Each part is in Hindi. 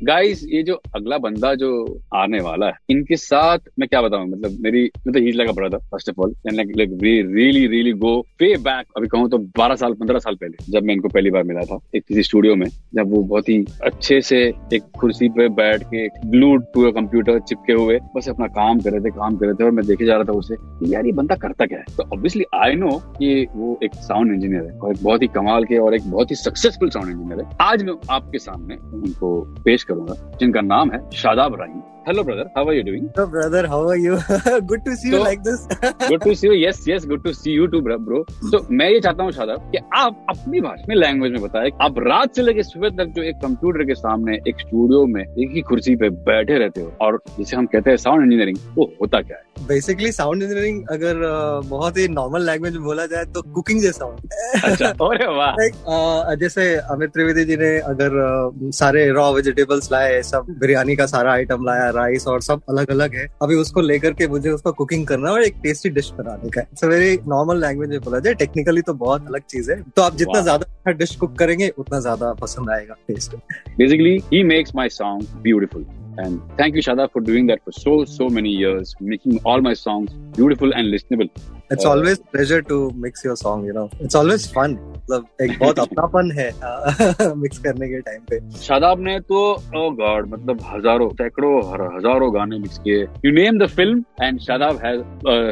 Guys ये जो अगला बंदा जो आने वाला है, इनके साथ मैं क्या बताऊँ? मतलब मेरी मतलब ही लगा brother first of all like really really go pay back अभी कहूँ तो 12 साल 15 साल पहले, जब मैं इनको पहली बार मिला था, एक किसी स्टूडियो में, जब वो बहुत ही अच्छे से एक कुर्सी पे बैठ के ग्लूड टू कंप्यूटर चिपके हुए, बस अपना काम कर रहे थे, काम कर रहे थे, और मैं देखे जा रहा था उसे यार ये बंदा करता क्या है? तो ऑब्वियसली आई नो कि वो एक साउंड इंजीनियर है, और एक बहुत ही कमाल के और एक बहुत ही सक्सेसफुल साउंड इंजीनियर है। आज मैं आपके सामने उनको पेश करूँगा जिनका नाम है शादाब राही Hello, brother. How are you doing? Hello, brother. How are you? good to see so, you like this. good to see you. Yes, yes. Good to see you too, bro. So, मैं ये चाहता हूँ शादाब कि आप अपनी भाषा में लैंग्वेज में बताएँ आप रात से लेकर सुबह तक जो एक कंप्यूटर के सामने एक स्टूडियो में एक ही कुर्सी पे बैठे रहते हो और जिसे हम कहते हैं साउंड इंजीनियरिंग वो होता क्या है बेसिकली साउंड इंजीनियरिंग अगर बहुत ही नॉर्मल लैंग्वेज में बोला जाए तो कुकिंग जैसा अच्छा अरे वाह जैसे अमित त्रिवेदी जी ने अगर सारे रॉ वेजिटेबल्स लाए सब बिरयानी का सारा आइटम लाया राइस और सब अलग अलग है। अभी उसको लेकर के मुझे उसका कुकिंग करना और एक टेस्टी डिश बनाने का इट्स वेरी नॉर्मल लैंग्वेज में बोला जाए। टेक्निकली तो बहुत अलग चीज़ है। तो आप जितना ज़्यादा डिश कुक करेंगे उतना ज़्यादा पसंद आएगा taste basically he makes my song beautiful And thank you, Shada, for doing that for so, so many years, making all my songs beautiful and listenable. It's uh, always pleasure to mix your song, you know. It's always fun. मतलब एक बहुत अपनापन है मिक्स करने के टाइम पे। शादाब ने तो ओ गॉड मतलब हज़ारों सैकड़ों हज़ारों गाने मिक्स किए। You name the film and Shadab has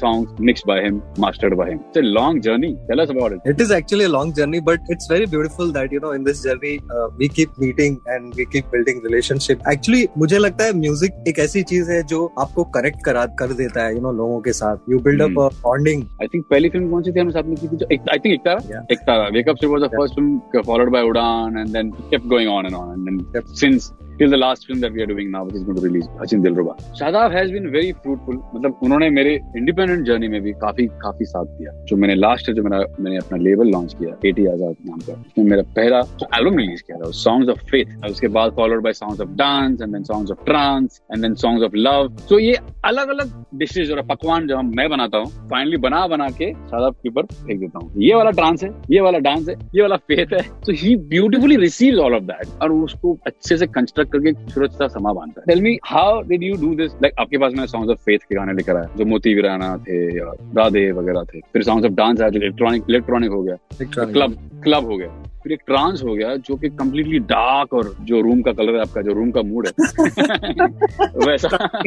songs mixed by him mastered by him it's a long journey tell us about it it is actually a long journey but it's very beautiful that you know in this journey we keep meeting and we keep building relationship actually मुझे लगता है म्यूज़िक एक ऐसी चीज़ है जो आपको कनेक्ट करा कर देता है यू नो लोगों के साथ। You build up bonding I think पहली फ़िल्म कौन सी थी हमने साथ में की थी I think Ektara Wake Up Street was the first film, followed by Udan, and then kept going on and on. And then since till the last film that we are doing now, which is going to release, Hachin Dilruba. Shadab has been very fruitful. मतलब उन्होंने मेरे इंडिपेंडेंट जर्नी में भी काफ़ी काफ़ी साथ दिया। जो मैंने लास्ट जो मेरा मैंने अपना लेबल लॉन्च किया एटी आज़ाद नाम का उसमें मेरा पहला एल्बम रिलीज़ किया था सॉन्ग्स ऑफ़ फेथ उसके बाद followed by songs of dance and then songs of trance and then songs of love तो ये अलग अलग डिशेज और पकवान जो मैं बनाता हूँ फाइनली बना बना के शादाब के ऊपर फेंक देता हूँ। ये वाला डांस है ये वाला डांस है ये वाला फेथ है। तो he beautifully receive all of that और उसको अच्छे से कंस्ट्रक्ट करके सूरज सा समा बांधता है। Tell me how did you do this like आपके पास मैंने सॉन्ग्स ऑफ़ फेथ के गाने लेकर आया जो मोती वीराना थे या राधे वगैरह थे। फिर सॉन्ग्स ऑफ़ डांस आया जो इलेक्ट्रॉनिक इलेक्ट्रॉनिक हो गया। क्लब क्लब हो गया। फिर एक ट्रांस हो गया जो कि कम्प्लीटली डार्क और जो रूम का कलर है आपका जो रूम का मूड है। वैसा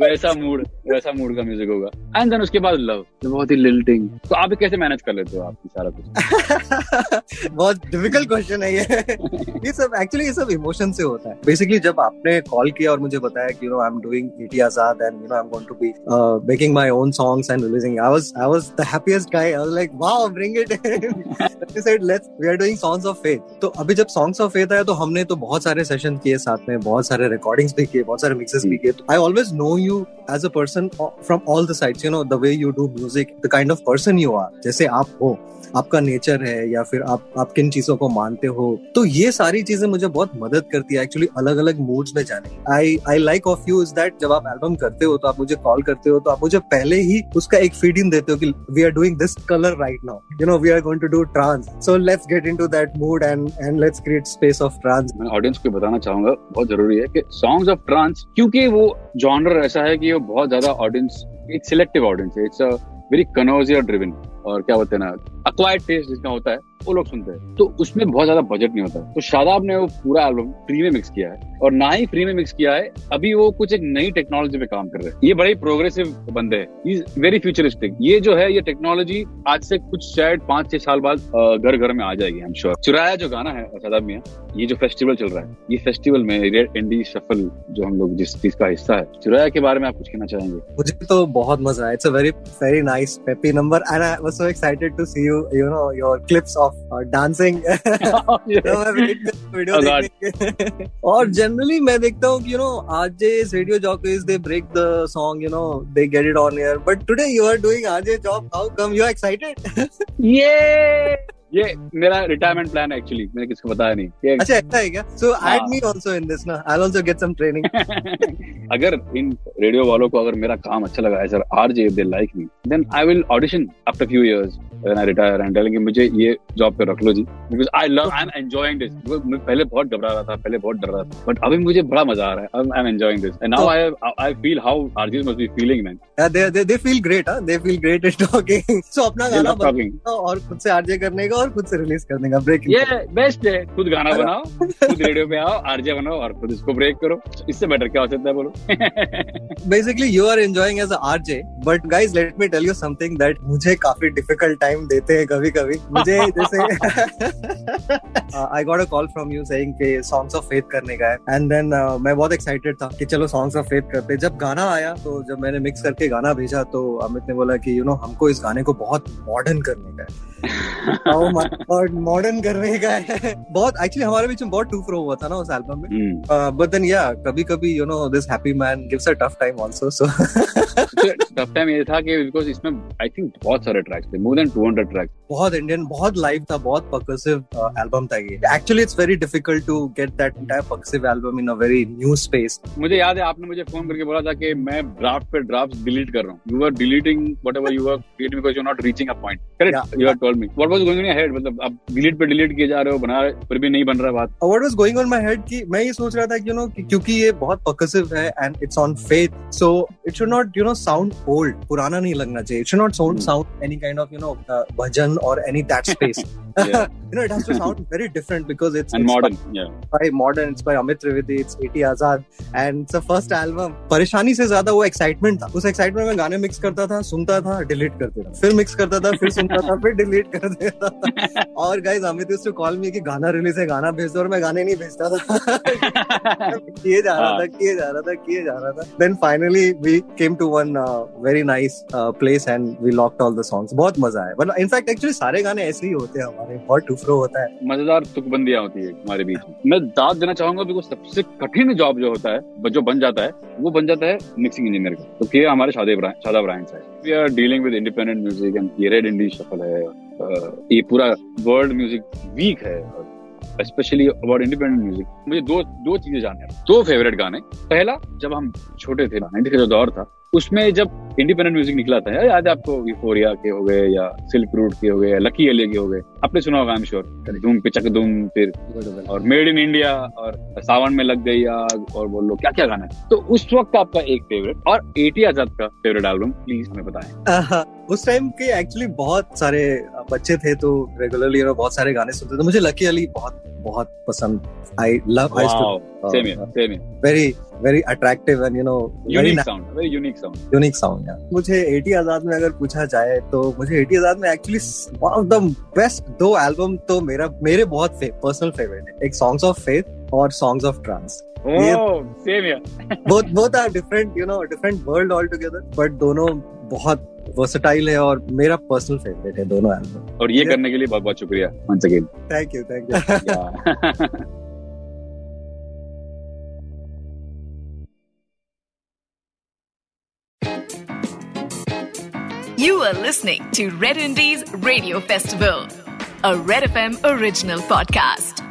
वैसा मूड वैसा मूड का म्यूज़िक होगा। एंड देन उसके बाद लव जो बहुत ही लिल्टिंग तो आप कैसे मैनेज कर लेते हो आप सारा कुछ? बहुत डिफ़िकल्ट क्वेश्चन है ये। ये सब एक्चुअली ये सब इमोशन से होता है। बेसिकली जब आपने कॉल किया और मुझे बताया कि you know I am doing AT Azaad and you know I am going to be making my own songs and releasing I was I was the happiest guy I was like wow bring it he said let's we are doing songs of faith तो अभी जब सॉन्ग्स ऑफ़ फेथ आया तो हमने तो बहुत सारे सेशन किए साथ में बहुत सारे रिकॉर्डिंग्स भी किए बहुत सारे मिक्सेस भी किए। I always know you as a a person from all the sides, you know, the way you do music, the kind of person you are, जैसे आप हो, आपका नेचर है, या फिर आप आप किन चीज़ों को मानते हो तो ये सारी चीज़ें मुझे बहुत मदद करती है एक्चुअली अलग अलग मूड्स में जाने I I like of you is that जब आप एल्बम करते हो तो आप मुझे कॉल करते हो तो आप मुझे पहले ही उसका एक फ़ीड इन देते हो कि we are doing this colour right now you know we are going to do trance so let's get into that mood and and let's create space of trance मैं ऑडियंस को बताना चाहूँगा, बहुत ज़रूरी है कि सॉन्ग्स ऑफ़ ट्रांस क्योंकि वो जॉनर ऐसा है कि वो बहुत ज़्यादा ऑडियंस एक सिलेक्टिव ऑडियंस है। It's a very connoisseur driven और क्या बोलते हैं ना अक्वायर्ड टेस्ट जिसका होता है, वो लोग सुनते हैं। तो उसमें बहुत ज़्यादा बजट नहीं होता। तो शादाब ने वो पूरा एल्बम फ्री में मिक्स किया है और ना ही फ्री में मिक्स किया है, अभी वो कुछ एक नई टेक्नोलॉजी पे काम कर रहे हैं। ये बड़े प्रोग्रेसिव बंदे हैं। इज़ वेरी फ्यूचरिस्टिक ये जो है, ये टेक्नोलॉजी आज से कुछ शायद पाँच छह साल बाद घर घर में आ जाएगी हम श्योर चुराया जो गाना है, शादाब मियाँ, ये जो फेस्टिवल चल रहा है, ये फेस्टिवल में रेड इंडी सफल जो हम लोग जिस चीज़ का हिस्सा है, चुराया के बारे में आप कुछ कहना चाहेंगे? मुझे तो बहुत मज़ा आया। It's a very very nice peppy number and I was so excited to see you you know your clips of dancing और जनरली मैं देखता हूँ यू नो आज इस radio jockeys they break the song you know they get it on air but today you are doing RJ job how come you are excited ये ये मेरा रिटायरमेंट प्लान है एक्चुअली मैंने किसको बताया नहीं. ये अच्छा ऐसा है क्या? So. Add me also in this ना I also get some training अगर इन रेडियो वालों को अगर मेरा काम अच्छा लगा है sir R J they like me then I will audition after few years when I retire and telling मुझे ये जॉब पे रख लो जी. Because I love I am enjoying this मैं पहले बहुत घबरा रहा था पहले बहुत डर रहा था। बट अभी मुझे बड़ा मज़ा आ रहा है। I am enjoying this and now I I feel how RJ must be feeling man they they they feel great हाँ they feel great talking so अपना गाना बनाओ और खुद से आरजे करने का और खुद से रिलीज़ करने का ब्रेक ये बेस्ट है। खुद गाना बनाओ खुद रेडियो पे आओ आरजे बनाओ और खुद इसको ब्रेक करो। इससे बेटर क्या हो सकता है बोलो? Basically you are enjoying as RJ but guys let me tell you something that मुझे काफ़ी डिफ़िकल्ट टाइम देते हैं कभी कभी मुझे जैसे I got a call from you saying कि सॉन्ग्स ऑफ़ फेथ करने का है। एंड देन uh, मैं बहुत एक्साइटेड था कि चलो सॉन्ग्स ऑफ़ फेथ करते जब गाना आया तो जब मैंने मिक्स करके गाना भेजा तो अमित ने बोला कि यू you नो know, हमको इस गाने को बहुत मॉडर्न करने का है। मॉडर्न करने का है। बहुत एक्चुअली हमारे बीच में बहुत टू फ्रो हुआ था ना उस एल्बम में। बट देन या कभी कभी you know this happy man gives a tough time also so tough time ये था कि बिकॉज़ इसमें आई थिंक बहुत सारे ट्रैक्स थे। मोर देन 200 ट्रैक्स बहुत इंडियन बहुत लाइव था बहुत पर्कसिव एल्बम था ये. Actually it's very difficult to get that entire percussive album in a very new space मुझे याद है आपने मुझे फ़ोन करके बोला था कि मैं ड्राफ्ट पे ड्राफ्ट डिलीट कर रहा हूँ. You are deleting whatever you are creating because you not reaching a point correct you are told me what was going your head मतलब आप डिलीट पे डिलीट किए जा रहे हो बना रहे फिर भी नहीं बन रहा बात. What was going on my head कि मैं ये सोच रहा था यू नो क्योंकि ये बहुत पर्कसिव है and it's on faith so it should not you know sound old पुराना नहीं लगना चाहिए. It should not sound. Sound any kind of you know bhajan और any that space Yeah. You know it has to sound very different because it's and it's modern या by modern it's by Amit Trivedi it's A.T. Azad and it's the first album. परेशानी से ज़्यादा वो एक्साइटमेंट था उस एक्साइटमेंट में गाने मिक्स करता था सुनता था डिलीट कर देता फिर मिक्स करता था फिर सुनता था फिर डिलीट कर देता था और guys Amit used to call कि गाना रिलीज़ है गाना भेज दो और मैं गाने नहीं भेजता था किए जा रहा था किए जा रहा था किए जा रहा था then finally we came to one very nice place and we locked all the songs बहुत मज़ा आया इनफैक्ट एक्चुअली सारे गाने ऐसे ही होते हैं हमारे बहुत टूफ्रो होता है। मज़ेदार तुकबंदियाँ होती है हमारे बीच में। मैं दाद देना चाहूँगा बिकॉज़ सबसे कठिन जॉब जो होता है जो बन जाता है, वो बन जाता है मिक्सिंग इंजीनियर का। तो किया हमारे शादा रायन साहब। We are dealing with independent music and ये रेड इंडी शफल है ये पूरा वर्ल्ड म्यूज़िक वीक है स्पेशली अबाउट इंडिपेंडेंट म्यूज़िक मुझे दो दो चीज़ें जानने दो फेवरेट गाने। पहला, जब हम छोटे थे 90 का जो दौर था उसमें जब इंडिपेंडेंट म्यूज़िक निकला था याद है आपको यूफोरिया के हो गए या सिल्क रूट के हो गए या लकी अली के हो गए? आपने सुना होगा आई एम श्योर धूम पिचक धूम फिर और मेड इन इंडिया और सावन में लग गई आग और बोलो क्या क्या गाना है? तो उस वक्त आपका एक फेवरेट और एटी आज़ाद का फेवरेट एल्बम प्लीज़ हमें बताएँ। उस टाइम के एक्चुअली बहुत सारे बच्चे थे तो रेगुलरली बहुत सारे गाने सुनते थे। मुझे लकी अली बहुत बहुत पसंद। I love I same here same here very very attractive and you know very unique sound very unique sound unique sound है मुझे एटी आज़ाद में अगर पूछा जाए तो मुझे एटी आज़ाद में actually one of the best दो एल्बम तो मेरा मेरे बहुत पर्सनल फेवरेट है। एक सॉन्ग्स ऑफ़ फेथ और सॉन्ग्स ऑफ़ ट्रांस बहुत are different you know different world all together but दोनों बहुत वर्सटाइल है और मेरा पर्सनल फेवरेट है दोनों एल्बम और ये करने के लिए बहुत बहुत शुक्रिया thank you thank you You. Are listening to Red Indies Radio Festival, a Red FM original podcast.